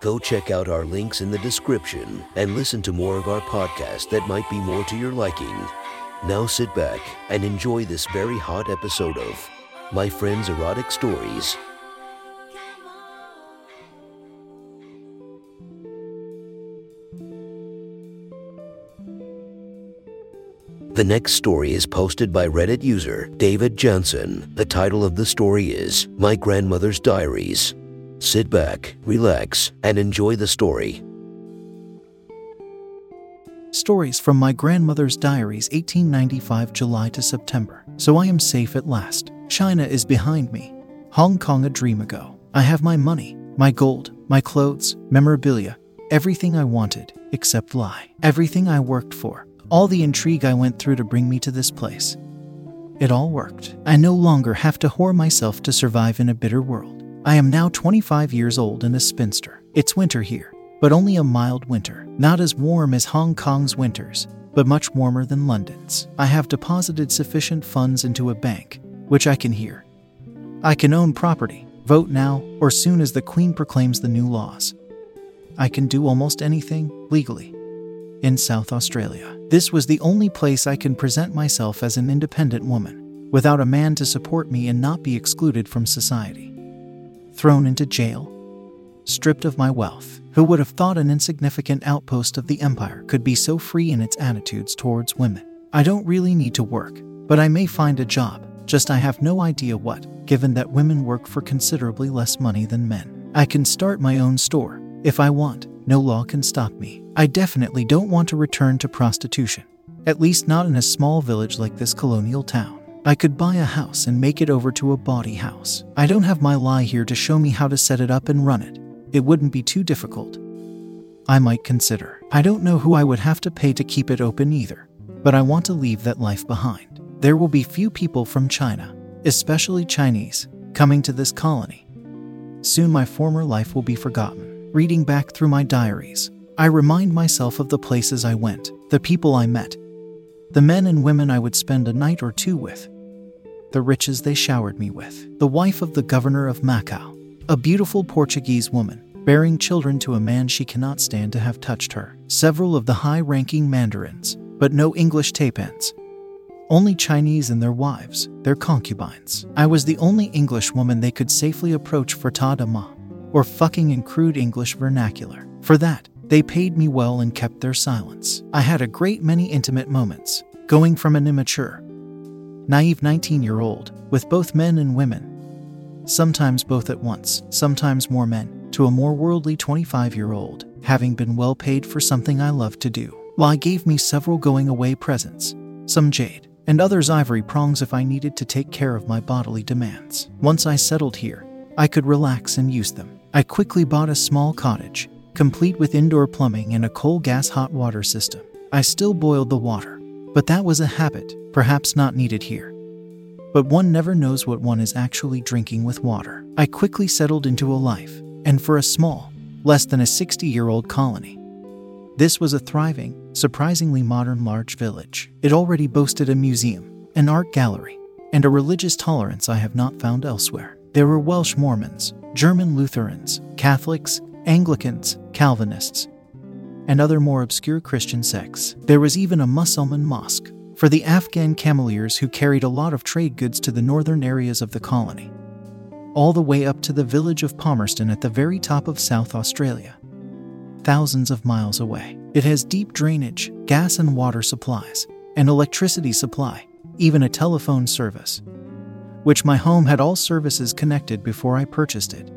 Go check out our links in the description and listen to more of our podcast that might be more to your liking. Now sit back and enjoy this very hot episode of My Friend's Erotic Stories. The next story is posted by Reddit user David Johnson. The title of the story is My Grandmother's Diaries. Sit back, relax, and enjoy the story. Stories from my grandmother's diaries 1895 July to September. So I am safe at last. China is behind me. Hong Kong a dream ago. I have my money, my gold, my clothes, memorabilia, everything I wanted, except Lai. Everything I worked for, all the intrigue I went through to bring me to this place. It all worked. I no longer have to whore myself to survive in a bitter world. I am now 25 years old and a spinster. It's winter here, but only a mild winter, not as warm as Hong Kong's winters, but much warmer than London's. I have deposited sufficient funds into a bank, which I can hear. I can own property, vote now, or soon as the Queen proclaims the new laws. I can do almost anything, legally. In South Australia, this was the only place I can present myself as an independent woman, without a man to support me and not be excluded from society thrown into jail, stripped of my wealth. Who would have thought an insignificant outpost of the empire could be so free in its attitudes towards women? I don't really need to work, but I may find a job, just I have no idea what, given that women work for considerably less money than men. I can start my own store. If I want, no law can stop me. I definitely don't want to return to prostitution, at least not in a small village like this colonial town. I could buy a house and make it over to a bawdy house. I don't have my Lai here to show me how to set it up and run it. It wouldn't be too difficult. I might consider. I don't know who I would have to pay to keep it open either, but I want to leave that life behind. There will be few people from China, especially Chinese, coming to this colony. Soon my former life will be forgotten. Reading back through my diaries, I remind myself of the places I went, the people I met, the men and women I would spend a night or two with, the riches they showered me with. The wife of the governor of Macau, a beautiful Portuguese woman, bearing children to a man she cannot stand to have touched her. Several of the high ranking mandarins, but no English taipans. Only Chinese and their wives, their concubines. I was the only English woman they could safely approach for ta da ma, or fucking in crude English vernacular. For that, they paid me well and kept their silence. I had a great many intimate moments, going from an immature, naive 19 year old, with both men and women, sometimes both at once, sometimes more men, to a more worldly 25 year old, having been well paid for something I loved to do. Lai gave me several going away presents, some jade, and others ivory prongs if I needed to take care of my bodily demands. Once I settled here, I could relax and use them. I quickly bought a small cottage, complete with indoor plumbing and a coal gas hot water system. I still boiled the water, but that was a habit, perhaps not needed here. But one never knows what one is actually drinking with water. I quickly settled into a life, and for a small, less than a 60 year old colony. This was a thriving, surprisingly modern large village. It already boasted a museum, an art gallery, and a religious tolerance I have not found elsewhere. There were Welsh Mormons, German Lutherans, Catholics, Anglicans, Calvinists, and other more obscure Christian sects. There was even a Mussulman mosque for the Afghan cameleers who carried a lot of trade goods to the northern areas of the colony, all the way up to the village of Palmerston at the very top of South Australia, thousands of miles away. It has deep drainage, gas and water supplies, an electricity supply, even a telephone service, which my home had all services connected before I purchased it,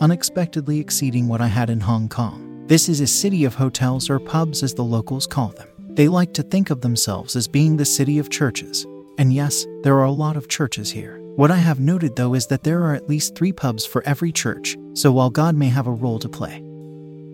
unexpectedly exceeding what I had in Hong Kong. This is a city of hotels or pubs, as the locals call them. They like to think of themselves as being the city of churches. And yes, there are a lot of churches here. What I have noted though is that there are at least three pubs for every church, so while God may have a role to play,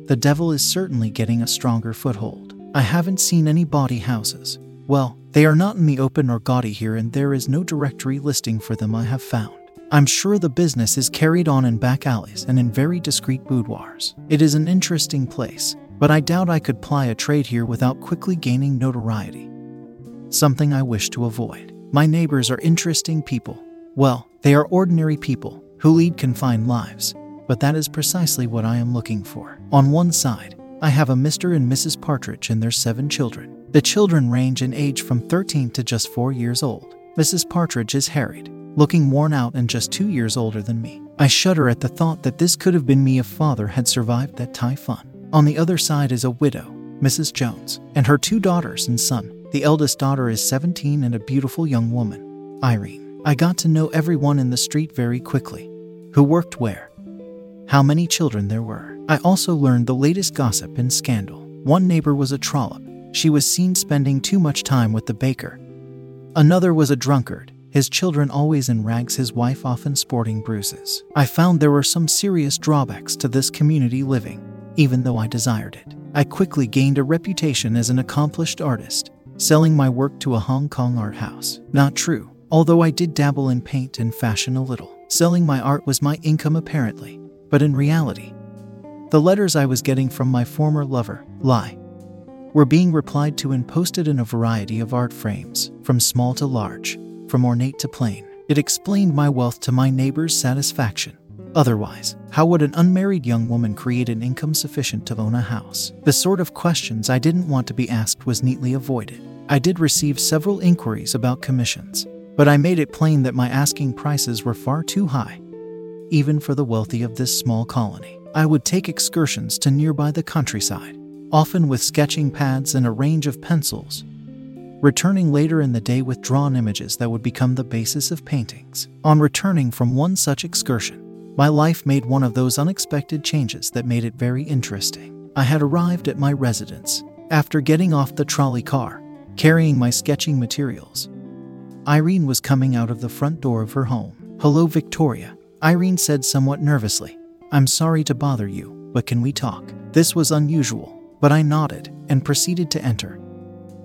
the devil is certainly getting a stronger foothold. I haven't seen any bawdy houses. Well, they are not in the open or gaudy here, and there is no directory listing for them I have found. I'm sure the business is carried on in back alleys and in very discreet boudoirs. It is an interesting place, but I doubt I could ply a trade here without quickly gaining notoriety. Something I wish to avoid. My neighbors are interesting people. Well, they are ordinary people who lead confined lives, but that is precisely what I am looking for. On one side, I have a Mr. and Mrs. Partridge and their seven children. The children range in age from 13 to just 4 years old. Mrs. Partridge is harried, looking worn out and just 2 years older than me. I shudder at the thought that this could have been me if father had survived that typhoon. On the other side is a widow, Mrs. Jones, and her two daughters and son. The eldest daughter is 17 and a beautiful young woman, Irene. I got to know everyone in the street very quickly who worked where, how many children there were. I also learned the latest gossip and scandal. One neighbor was a trollop. She was seen spending too much time with the baker. Another was a drunkard, his children always in rags, his wife often sporting bruises. I found there were some serious drawbacks to this community living even though I desired it. I quickly gained a reputation as an accomplished artist, selling my work to a Hong Kong art house. Not true, although I did dabble in paint and fashion a little. Selling my art was my income apparently, but in reality, the letters I was getting from my former lover, Lai, were being replied to and posted in a variety of art frames, from small to large, from ornate to plain. It explained my wealth to my neighbor's satisfaction. Otherwise, how would an unmarried young woman create an income sufficient to own a house? The sort of questions I didn't want to be asked was neatly avoided. I did receive several inquiries about commissions, but I made it plain that my asking prices were far too high, even for the wealthy of this small colony. I would take excursions to nearby the countryside, often with sketching pads and a range of pencils, returning later in the day with drawn images that would become the basis of paintings. On returning from one such excursion, my life made one of those unexpected changes that made it very interesting. I had arrived at my residence after getting off the trolley car, carrying my sketching materials. Irene was coming out of the front door of her home. Hello, Victoria, Irene said somewhat nervously. I'm sorry to bother you, but can we talk? This was unusual, but I nodded and proceeded to enter,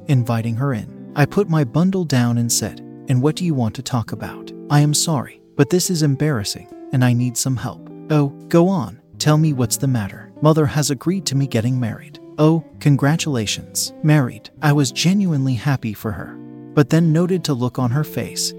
inviting her in. I put my bundle down and said, And what do you want to talk about? I am sorry, but this is embarrassing and I need some help. Oh, go on, tell me what's the matter. Mother has agreed to me getting married. Oh, congratulations. Married. I was genuinely happy for her, but then noted to look on her face.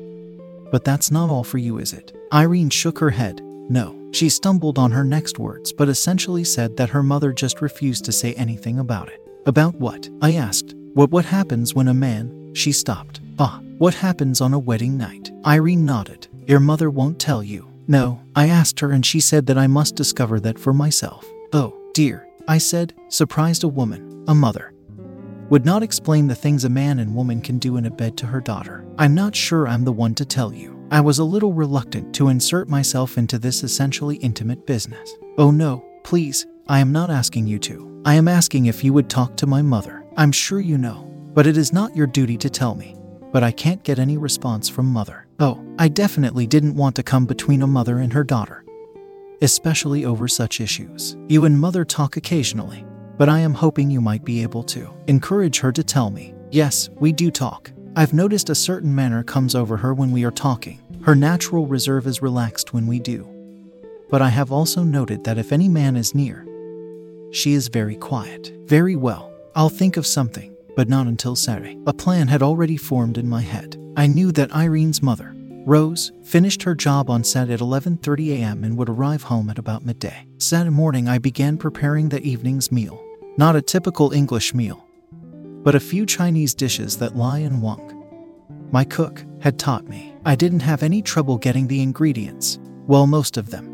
But that's not all for you, is it? Irene shook her head. No. She stumbled on her next words, but essentially said that her mother just refused to say anything about it. About what? I asked. What what happens when a man? She stopped. Ah, what happens on a wedding night? Irene nodded. Your mother won't tell you. No, I asked her and she said that I must discover that for myself. Oh, dear, I said, surprised a woman, a mother, would not explain the things a man and woman can do in a bed to her daughter. I'm not sure I'm the one to tell you. I was a little reluctant to insert myself into this essentially intimate business. Oh no, please, I am not asking you to. I am asking if you would talk to my mother. I'm sure you know, but it is not your duty to tell me. But I can't get any response from mother. Oh, I definitely didn't want to come between a mother and her daughter, especially over such issues. You and mother talk occasionally, but I am hoping you might be able to encourage her to tell me. Yes, we do talk. I've noticed a certain manner comes over her when we are talking. Her natural reserve is relaxed when we do. But I have also noted that if any man is near, she is very quiet. Very well. I'll think of something, but not until Saturday. A plan had already formed in my head. I knew that Irene's mother, Rose, finished her job on set at 11:30 a.m. and would arrive home at about midday. Saturday morning I began preparing the evening's meal. Not a typical English meal, but a few Chinese dishes that Lai and Wang, my cook, had taught me. I didn't have any trouble getting the ingredients, well most of them,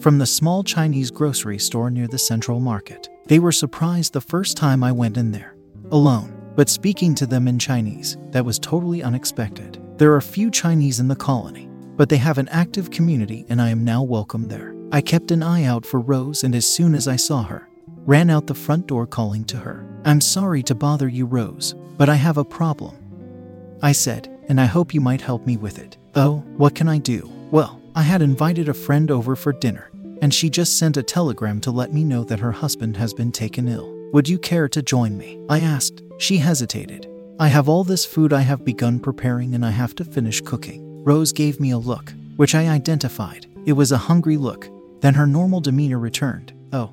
from the small Chinese grocery store near the Central Market. They were surprised the first time I went in there, alone but speaking to them in Chinese, that was totally unexpected. There are few Chinese in the colony, but they have an active community and I am now welcome there. I kept an eye out for Rose and as soon as I saw her, ran out the front door calling to her. I'm sorry to bother you, Rose, but I have a problem. I said, and I hope you might help me with it. Oh, what can I do? Well, I had invited a friend over for dinner, and she just sent a telegram to let me know that her husband has been taken ill. Would you care to join me? I asked. She hesitated. I have all this food I have begun preparing and I have to finish cooking. Rose gave me a look, which I identified. It was a hungry look. Then her normal demeanor returned. Oh,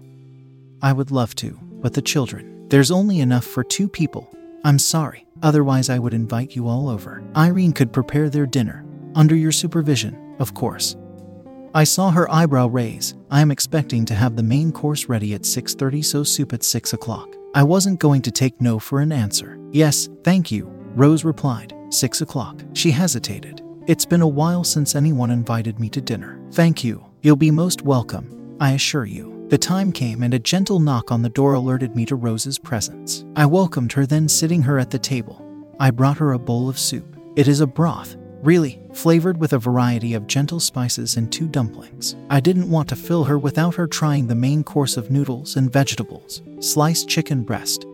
I would love to, but the children. There's only enough for two people. I'm sorry, otherwise, I would invite you all over. Irene could prepare their dinner, under your supervision, of course. I saw her eyebrow raise. I am expecting to have the main course ready at 6:30 so soup at 6 o'clock. I wasn't going to take no for an answer. Yes, thank you, Rose replied. 6 o'clock. She hesitated. It's been a while since anyone invited me to dinner. Thank you. You'll be most welcome, I assure you. The time came and a gentle knock on the door alerted me to Rose's presence. I welcomed her, then sitting her at the table. I brought her a bowl of soup. It is a broth, really, flavored with a variety of gentle spices and two dumplings. I didn't want to fill her without her trying the main course of noodles and vegetables, sliced chicken breast,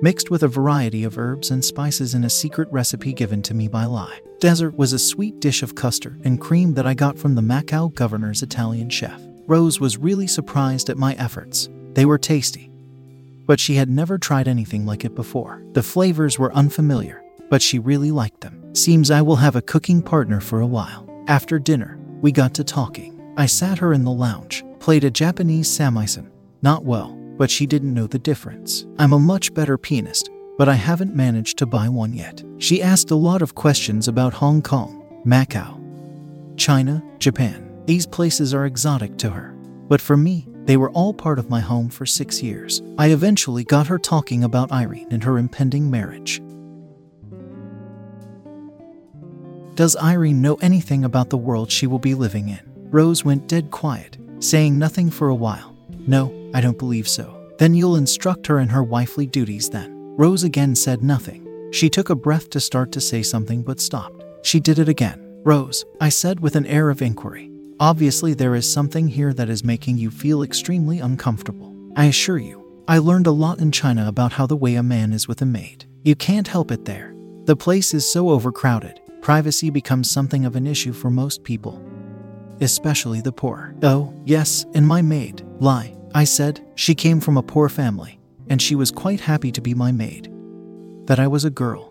mixed with a variety of herbs and spices in a secret recipe given to me by Lai. Dessert was a sweet dish of custard and cream that I got from the Macau governor's Italian chef. Rose was really surprised at my efforts. They were tasty. But she had never tried anything like it before. The flavors were unfamiliar, but she really liked them. Seems I will have a cooking partner for a while. After dinner, we got to talking. I sat her in the lounge, played a Japanese samisen. Not well, but she didn't know the difference. I'm a much better pianist, but I haven't managed to buy one yet. She asked a lot of questions about Hong Kong, Macau, China, Japan. These places are exotic to her. But for me, they were all part of my home for six years. I eventually got her talking about Irene and her impending marriage. Does Irene know anything about the world she will be living in? Rose went dead quiet, saying nothing for a while. No, I don't believe so. Then you'll instruct her in her wifely duties then. Rose again said nothing. She took a breath to start to say something but stopped. She did it again. Rose, I said with an air of inquiry. Obviously, there is something here that is making you feel extremely uncomfortable. I assure you, I learned a lot in China about how the way a man is with a maid. You can't help it there. The place is so overcrowded, privacy becomes something of an issue for most people, especially the poor. Oh, yes, and my maid, Lai, I said, she came from a poor family, and she was quite happy to be my maid. That I was a girl,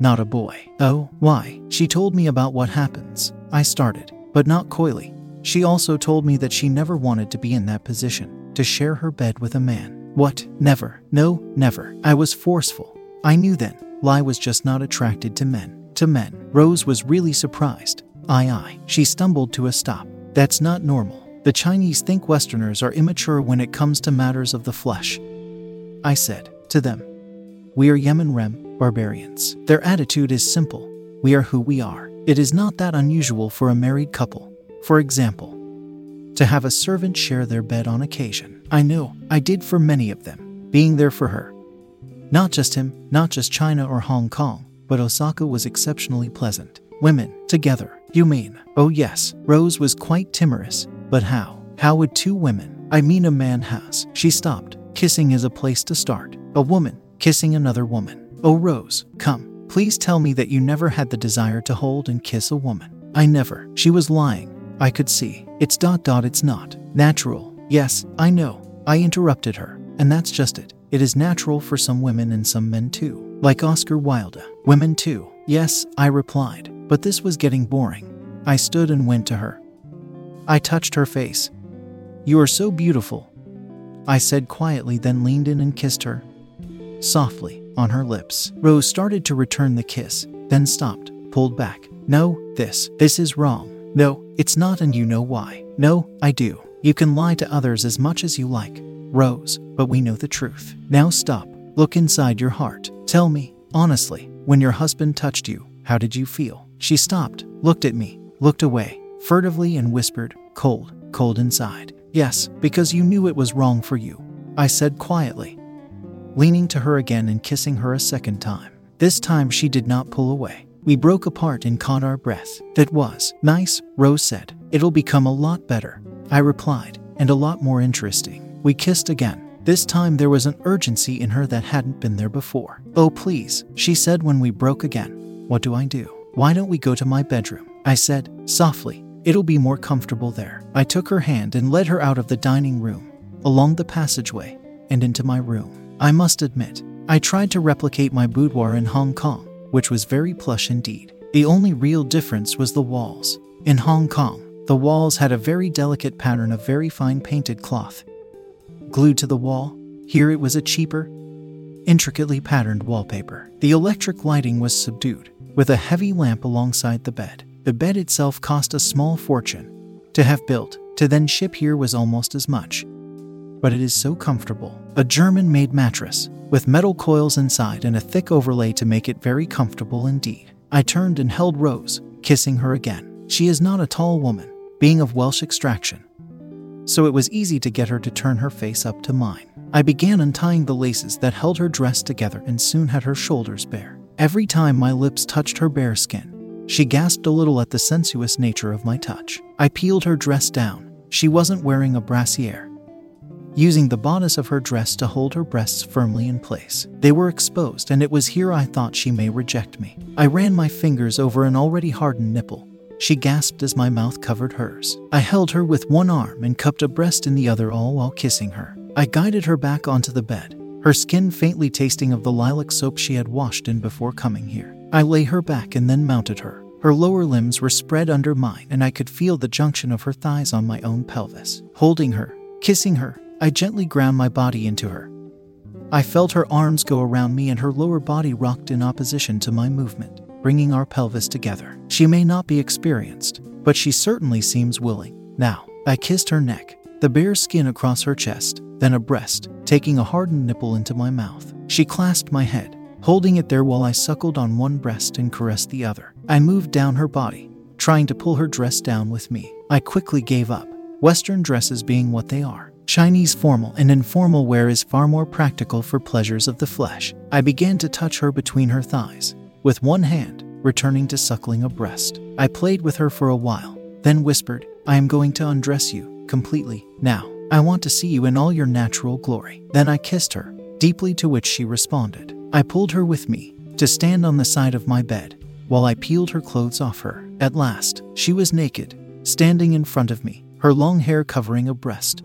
not a boy. Oh, why? She told me about what happens. I started but not coyly. She also told me that she never wanted to be in that position, to share her bed with a man. What? Never. No, never. I was forceful. I knew then. Lai was just not attracted to men. To men. Rose was really surprised. Aye, aye. She stumbled to a stop. That's not normal. The Chinese think Westerners are immature when it comes to matters of the flesh. I said to them, We are Yemen Rem, barbarians. Their attitude is simple. We are who we are. It is not that unusual for a married couple, for example, to have a servant share their bed on occasion. I know, I did for many of them, being there for her. Not just him, not just China or Hong Kong, but Osaka was exceptionally pleasant. Women, together, you mean? Oh, yes, Rose was quite timorous, but how? How would two women, I mean a man has? She stopped. Kissing is a place to start. A woman, kissing another woman. Oh, Rose, come. Please tell me that you never had the desire to hold and kiss a woman. I never. She was lying. I could see. It's dot dot, it's not. Natural. Yes, I know. I interrupted her. And that's just it. It is natural for some women and some men too. Like Oscar Wilde. Women too. Yes, I replied. But this was getting boring. I stood and went to her. I touched her face. You are so beautiful. I said quietly, then leaned in and kissed her. Softly on her lips. Rose started to return the kiss, then stopped, pulled back. No, this, this is wrong. No, it's not, and you know why. No, I do. You can lie to others as much as you like, Rose, but we know the truth. Now stop. Look inside your heart. Tell me, honestly, when your husband touched you, how did you feel? She stopped, looked at me, looked away, furtively, and whispered, Cold, cold inside. Yes, because you knew it was wrong for you. I said quietly, leaning to her again and kissing her a second time. This time she did not pull away. We broke apart and caught our breath. That was nice, Rose said. It'll become a lot better. I replied, and a lot more interesting. We kissed again. This time there was an urgency in her that hadn't been there before. Oh, please, she said when we broke again. What do I do? Why don't we go to my bedroom? I said, softly. It'll be more comfortable there. I took her hand and led her out of the dining room, along the passageway, and into my room. I must admit, I tried to replicate my boudoir in Hong Kong, which was very plush indeed. The only real difference was the walls. In Hong Kong, the walls had a very delicate pattern of very fine painted cloth. Glued to the wall, here it was a cheaper, intricately patterned wallpaper. The electric lighting was subdued, with a heavy lamp alongside the bed. The bed itself cost a small fortune. To have built, to then ship here was almost as much. But it is so comfortable. A German made mattress, with metal coils inside and a thick overlay to make it very comfortable indeed. I turned and held Rose, kissing her again. She is not a tall woman, being of Welsh extraction. So it was easy to get her to turn her face up to mine. I began untying the laces that held her dress together and soon had her shoulders bare. Every time my lips touched her bare skin, she gasped a little at the sensuous nature of my touch. I peeled her dress down. She wasn't wearing a brassiere. Using the bodice of her dress to hold her breasts firmly in place. They were exposed, and it was here I thought she may reject me. I ran my fingers over an already hardened nipple. She gasped as my mouth covered hers. I held her with one arm and cupped a breast in the other, all while kissing her. I guided her back onto the bed, her skin faintly tasting of the lilac soap she had washed in before coming here. I lay her back and then mounted her. Her lower limbs were spread under mine, and I could feel the junction of her thighs on my own pelvis. Holding her, kissing her, I gently ground my body into her. I felt her arms go around me, and her lower body rocked in opposition to my movement, bringing our pelvis together. She may not be experienced, but she certainly seems willing. Now, I kissed her neck, the bare skin across her chest, then a breast, taking a hardened nipple into my mouth. She clasped my head, holding it there while I suckled on one breast and caressed the other. I moved down her body, trying to pull her dress down with me. I quickly gave up, Western dresses being what they are. Chinese formal and informal wear is far more practical for pleasures of the flesh. I began to touch her between her thighs, with one hand, returning to suckling a breast. I played with her for a while, then whispered, I am going to undress you completely now. I want to see you in all your natural glory. Then I kissed her, deeply to which she responded. I pulled her with me to stand on the side of my bed while I peeled her clothes off her. At last, she was naked, standing in front of me, her long hair covering a breast,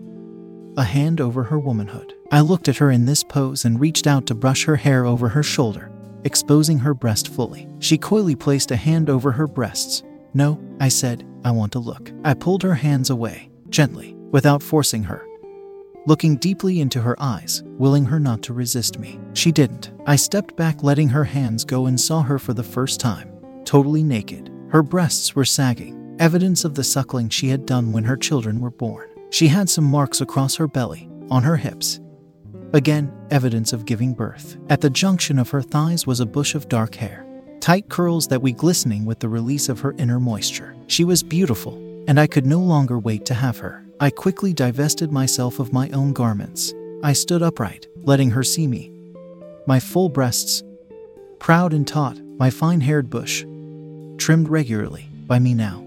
a hand over her womanhood. I looked at her in this pose and reached out to brush her hair over her shoulder, exposing her breast fully. She coyly placed a hand over her breasts. No, I said, I want to look. I pulled her hands away, gently, without forcing her. Looking deeply into her eyes, willing her not to resist me. She didn't. I stepped back, letting her hands go, and saw her for the first time, totally naked. Her breasts were sagging, evidence of the suckling she had done when her children were born. She had some marks across her belly, on her hips. Again, evidence of giving birth. At the junction of her thighs was a bush of dark hair, tight curls that we glistening with the release of her inner moisture. She was beautiful, and I could no longer wait to have her. I quickly divested myself of my own garments. I stood upright, letting her see me. My full breasts, proud and taut, my fine haired bush, trimmed regularly by me now.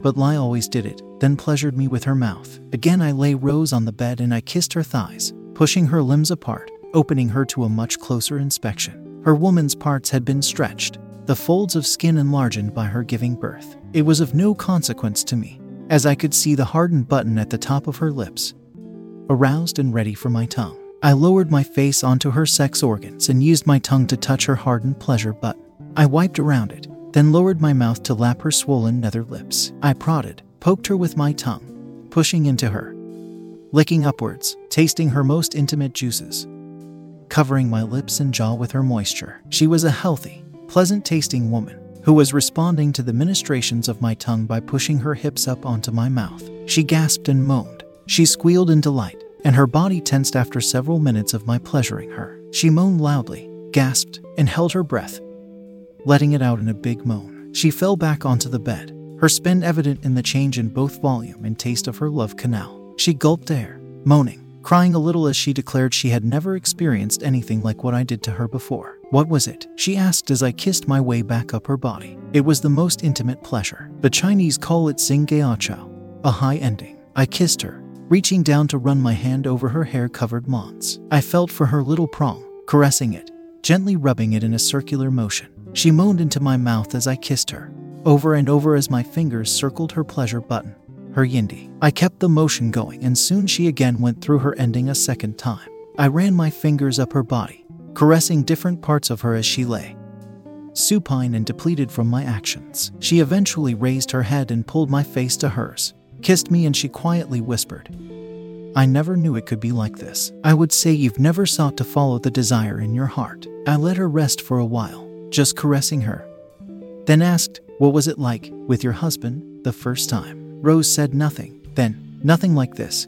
But Lai always did it, then pleasured me with her mouth. Again, I lay Rose on the bed and I kissed her thighs, pushing her limbs apart, opening her to a much closer inspection. Her woman's parts had been stretched, the folds of skin enlarged by her giving birth. It was of no consequence to me, as I could see the hardened button at the top of her lips. Aroused and ready for my tongue, I lowered my face onto her sex organs and used my tongue to touch her hardened pleasure button. I wiped around it, then lowered my mouth to lap her swollen nether lips. I prodded, poked her with my tongue, pushing into her, licking upwards, tasting her most intimate juices, covering my lips and jaw with her moisture. She was a healthy, pleasant tasting woman who was responding to the ministrations of my tongue by pushing her hips up onto my mouth. She gasped and moaned. She squealed in delight, and her body tensed after several minutes of my pleasuring her. She moaned loudly, gasped, and held her breath, letting it out in a big moan. She fell back onto the bed, her spin evident in the change in both volume and taste of her love canal. She gulped air, moaning, crying a little as she declared she had never experienced anything like what I did to her before. What was it? She asked as I kissed my way back up her body. It was the most intimate pleasure. The Chinese call it Xinggeachao, a high ending. I kissed her, reaching down to run my hand over her hair covered mons. I felt for her little prong, caressing it, gently rubbing it in a circular motion. She moaned into my mouth as I kissed her, over and over as my fingers circled her pleasure button her yindi. I kept the motion going, and soon she again went through her ending a second time. I ran my fingers up her body, caressing different parts of her as she lay. Supine and depleted from my actions, she eventually raised her head and pulled my face to hers, kissed me, and she quietly whispered, I never knew it could be like this. I would say you've never sought to follow the desire in your heart. I let her rest for a while, just caressing her. Then asked, What was it like with your husband the first time? Rose said nothing. Then, nothing like this.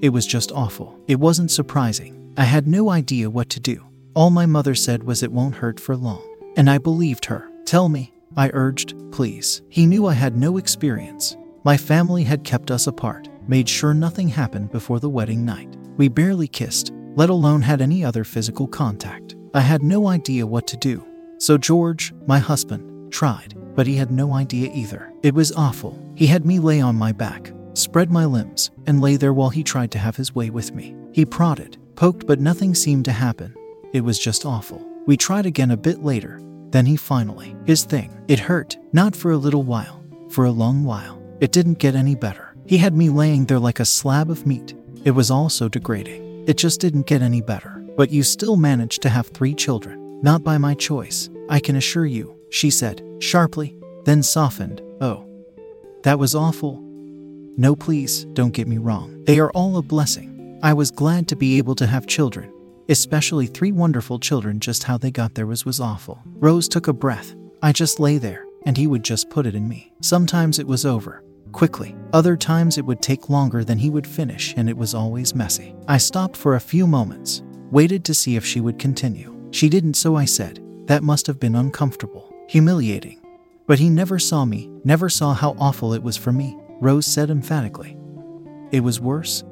It was just awful. It wasn't surprising. I had no idea what to do. All my mother said was it won't hurt for long. And I believed her. Tell me, I urged, please. He knew I had no experience. My family had kept us apart, made sure nothing happened before the wedding night. We barely kissed, let alone had any other physical contact. I had no idea what to do. So George, my husband, tried, but he had no idea either. It was awful. He had me lay on my back, spread my limbs, and lay there while he tried to have his way with me. He prodded, poked, but nothing seemed to happen. It was just awful. We tried again a bit later. Then he finally, his thing. It hurt, not for a little while, for a long while. It didn't get any better. He had me laying there like a slab of meat. It was all so degrading. It just didn't get any better. But you still managed to have three children. Not by my choice, I can assure you, she said, sharply, then softened. Oh. That was awful. No, please, don't get me wrong. They are all a blessing. I was glad to be able to have children, especially three wonderful children. Just how they got there was, was awful. Rose took a breath. I just lay there, and he would just put it in me. Sometimes it was over, quickly. Other times it would take longer than he would finish, and it was always messy. I stopped for a few moments, waited to see if she would continue. She didn't, so I said, That must have been uncomfortable, humiliating. But he never saw me, never saw how awful it was for me, Rose said emphatically. It was worse?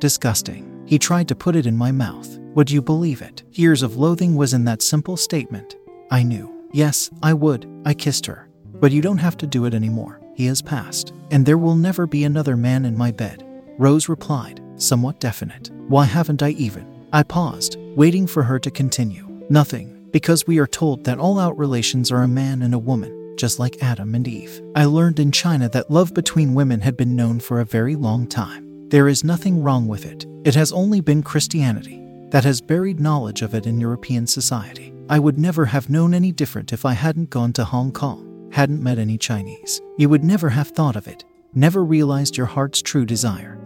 Disgusting. He tried to put it in my mouth. Would you believe it? Years of loathing was in that simple statement. I knew. Yes, I would. I kissed her. But you don't have to do it anymore. He has passed. And there will never be another man in my bed. Rose replied, somewhat definite. Why haven't I even? I paused, waiting for her to continue. Nothing, because we are told that all out relations are a man and a woman, just like Adam and Eve. I learned in China that love between women had been known for a very long time. There is nothing wrong with it. It has only been Christianity that has buried knowledge of it in European society. I would never have known any different if I hadn't gone to Hong Kong, hadn't met any Chinese. You would never have thought of it, never realized your heart's true desire.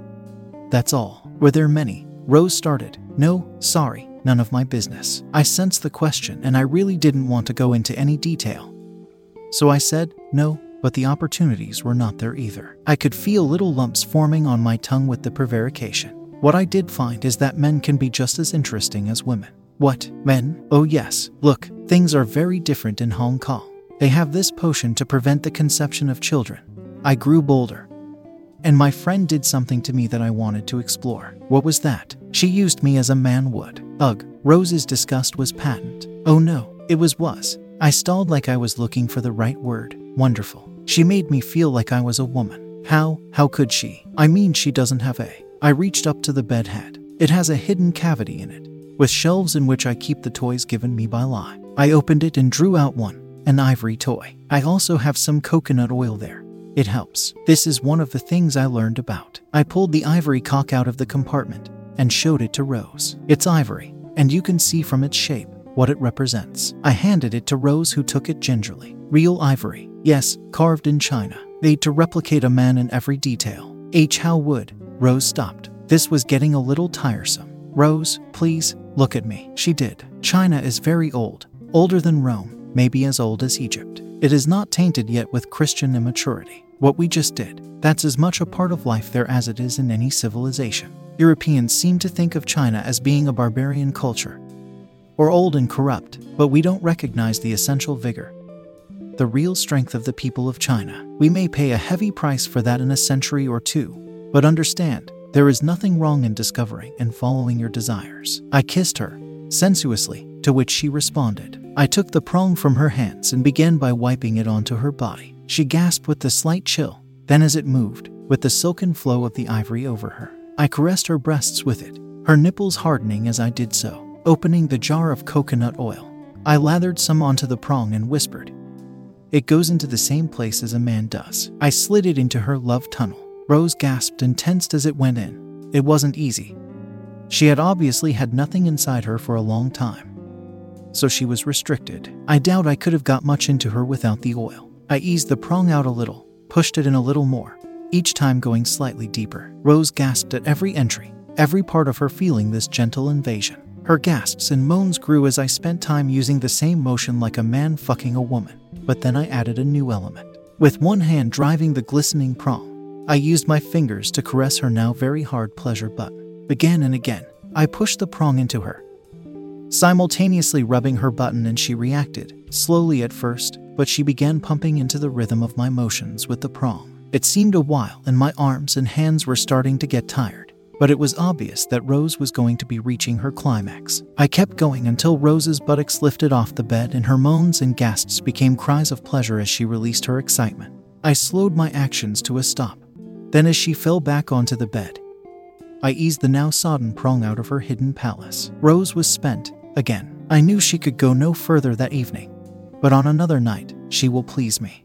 That's all. Were there many? Rose started. No, sorry, none of my business. I sensed the question and I really didn't want to go into any detail. So I said, no, but the opportunities were not there either. I could feel little lumps forming on my tongue with the prevarication. What I did find is that men can be just as interesting as women. What? Men? Oh, yes. Look, things are very different in Hong Kong. They have this potion to prevent the conception of children. I grew bolder. And my friend did something to me that I wanted to explore. What was that? She used me as a man would. Ugh, Rose's disgust was patent. Oh no, it was was. I stalled like I was looking for the right word. Wonderful. She made me feel like I was a woman. How? How could she? I mean, she doesn't have a. I reached up to the bed head. It has a hidden cavity in it with shelves in which I keep the toys given me by Lai. I opened it and drew out one, an ivory toy. I also have some coconut oil there. It helps. This is one of the things I learned about. I pulled the ivory cock out of the compartment and showed it to Rose. It's ivory, and you can see from its shape what it represents. I handed it to Rose, who took it gingerly. Real ivory, yes, carved in China, made to replicate a man in every detail. H. How would? Rose stopped. This was getting a little tiresome. Rose, please, look at me. She did. China is very old, older than Rome, maybe as old as Egypt. It is not tainted yet with Christian immaturity. What we just did, that's as much a part of life there as it is in any civilization. Europeans seem to think of China as being a barbarian culture, or old and corrupt, but we don't recognize the essential vigor, the real strength of the people of China. We may pay a heavy price for that in a century or two, but understand, there is nothing wrong in discovering and following your desires. I kissed her, sensuously, to which she responded. I took the prong from her hands and began by wiping it onto her body. She gasped with a slight chill, then, as it moved, with the silken flow of the ivory over her, I caressed her breasts with it, her nipples hardening as I did so. Opening the jar of coconut oil, I lathered some onto the prong and whispered, It goes into the same place as a man does. I slid it into her love tunnel. Rose gasped and tensed as it went in. It wasn't easy. She had obviously had nothing inside her for a long time. So she was restricted. I doubt I could have got much into her without the oil. I eased the prong out a little, pushed it in a little more, each time going slightly deeper. Rose gasped at every entry, every part of her feeling this gentle invasion. Her gasps and moans grew as I spent time using the same motion like a man fucking a woman. But then I added a new element. With one hand driving the glistening prong, I used my fingers to caress her now very hard pleasure button. Again and again, I pushed the prong into her, simultaneously rubbing her button, and she reacted, slowly at first, but she began pumping into the rhythm of my motions with the prong. It seemed a while, and my arms and hands were starting to get tired, but it was obvious that Rose was going to be reaching her climax. I kept going until Rose's buttocks lifted off the bed and her moans and gasps became cries of pleasure as she released her excitement. I slowed my actions to a stop. Then, as she fell back onto the bed, I eased the now sodden prong out of her hidden palace. Rose was spent, again. I knew she could go no further that evening, but on another night, she will please me.